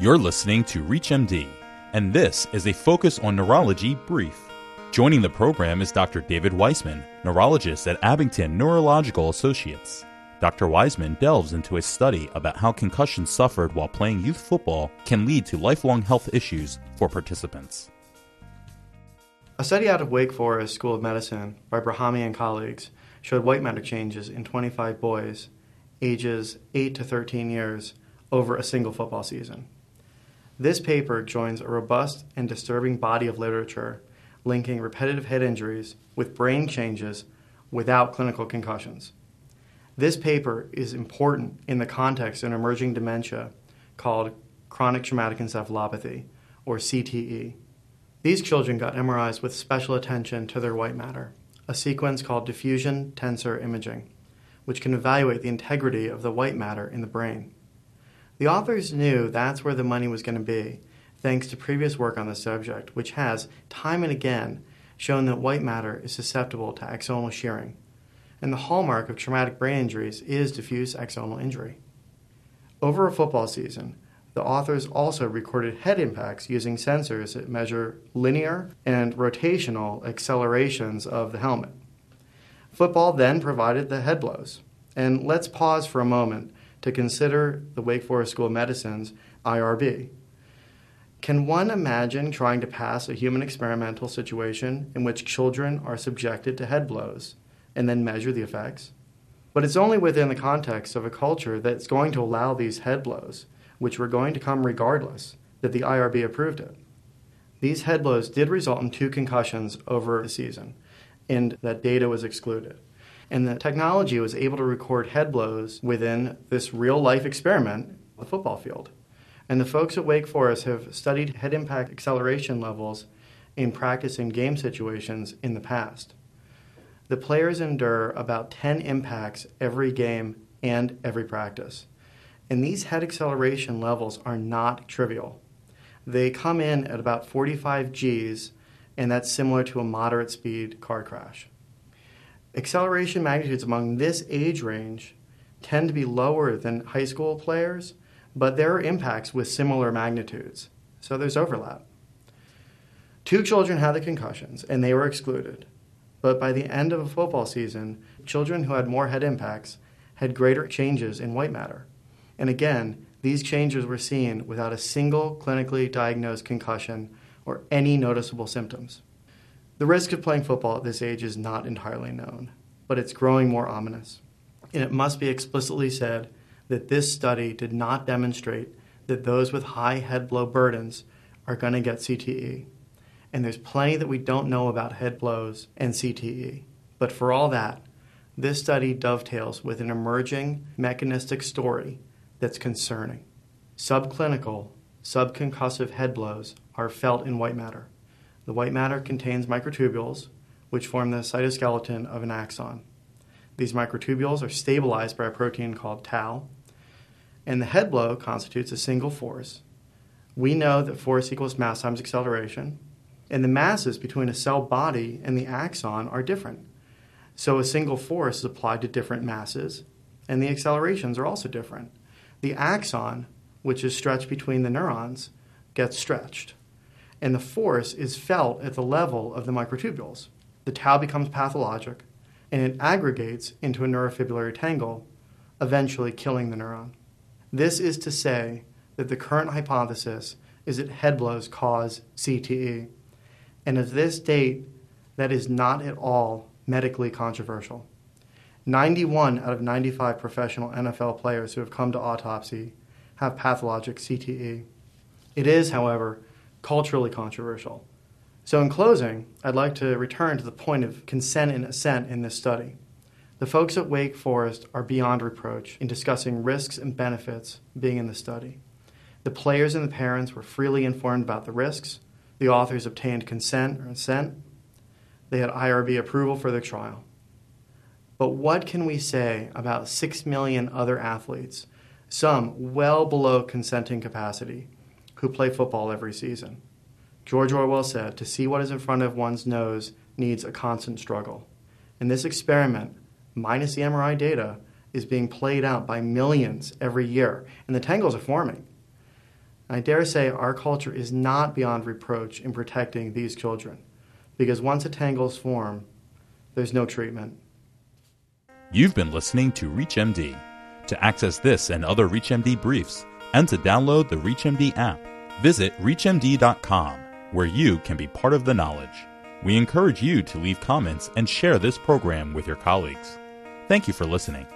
You're listening to ReachMD, and this is a Focus on Neurology brief. Joining the program is Dr. David Weisman, neurologist at Abington Neurological Associates. Dr. Weisman delves into a study about how concussions suffered while playing youth football can lead to lifelong health issues for participants. A study out of Wake Forest School of Medicine by Bahrami and colleagues showed white matter changes in 25 boys ages 8 to 13 years over a single football season. This paper joins a robust and disturbing body of literature linking repetitive head injuries with brain changes without clinical concussions. This paper is important in the context of an emerging dementia called chronic traumatic encephalopathy, or CTE. These children got MRIs with special attention to their white matter, a sequence called diffusion tensor imaging, which can evaluate the integrity of the white matter in the brain. The authors knew that's where the money was going to be, thanks to previous work on the subject, which has, time and again, shown that white matter is susceptible to axonal shearing. And the hallmark of traumatic brain injuries is diffuse axonal injury. Over a football season, the authors also recorded head impacts using sensors that measure linear and rotational accelerations of the helmet. Football then provided the head blows. And let's pause for a moment to consider the Wake Forest School of Medicine's IRB. Can one imagine trying to pass a human experimental situation in which children are subjected to head blows and then measure the effects? But it's only within the context of a culture that's going to allow these head blows, which were going to come regardless, that the IRB approved it. These head blows did result in two concussions over a season, and that data was excluded. And the technology was able to record head blows within this real life experiment, the football field. And the folks at Wake Forest have studied head impact acceleration levels in practice in game situations in the past. The players endure about 10 impacts every game and every practice. And these head acceleration levels are not trivial. They come in at about 45 Gs, and that's similar to a moderate speed car crash. Acceleration magnitudes among this age range tend to be lower than high school players, but there are impacts with similar magnitudes, so there's overlap. Two children had the concussions, and they were excluded. But by the end of a football season, children who had more head impacts had greater changes in white matter. And again, these changes were seen without a single clinically diagnosed concussion or any noticeable symptoms. The risk of playing football at this age is not entirely known, but it's growing more ominous. And it must be explicitly said that this study did not demonstrate that those with high head blow burdens are going to get CTE. And there's plenty that we don't know about head blows and CTE. But for all that, this study dovetails with an emerging mechanistic story that's concerning. Subclinical, subconcussive head blows are felt in white matter. The white matter contains microtubules, which form the cytoskeleton of an axon. These microtubules are stabilized by a protein called tau, and the head blow constitutes a single force. We know that force equals mass times acceleration, and the masses between a cell body and the axon are different. So a single force is applied to different masses, and the accelerations are also different. The axon, which is stretched between the neurons, gets stretched, and the force is felt at the level of the microtubules. The tau becomes pathologic, and it aggregates into a neurofibrillary tangle, eventually killing the neuron. This is to say that the current hypothesis is that head blows cause CTE. And at this date, that is not at all medically controversial. 91 out of 95 professional NFL players who have come to autopsy have pathologic CTE. It is, however, culturally controversial. So, in closing, I'd like to return to the point of consent and assent in this study. The folks at Wake Forest are beyond reproach in discussing risks and benefits being in the study. The players and the parents were freely informed about the risks. The authors obtained consent or assent. They had IRB approval for the trial. But what can we say about 6 million other athletes, some well below consenting capacity, who play football every season? George Orwell said, To see what is in front of one's nose needs a constant struggle. And this experiment, minus the MRI data, is being played out by millions every year, and the tangles are forming. I dare say our culture is not beyond reproach in protecting these children, because once a tangles form, there's no treatment. You've been listening to ReachMD. To access this and other ReachMD briefs, and to download the ReachMD app, visit ReachMD.com, where you can be part of the knowledge. We encourage you to leave comments and share this program with your colleagues. Thank you for listening.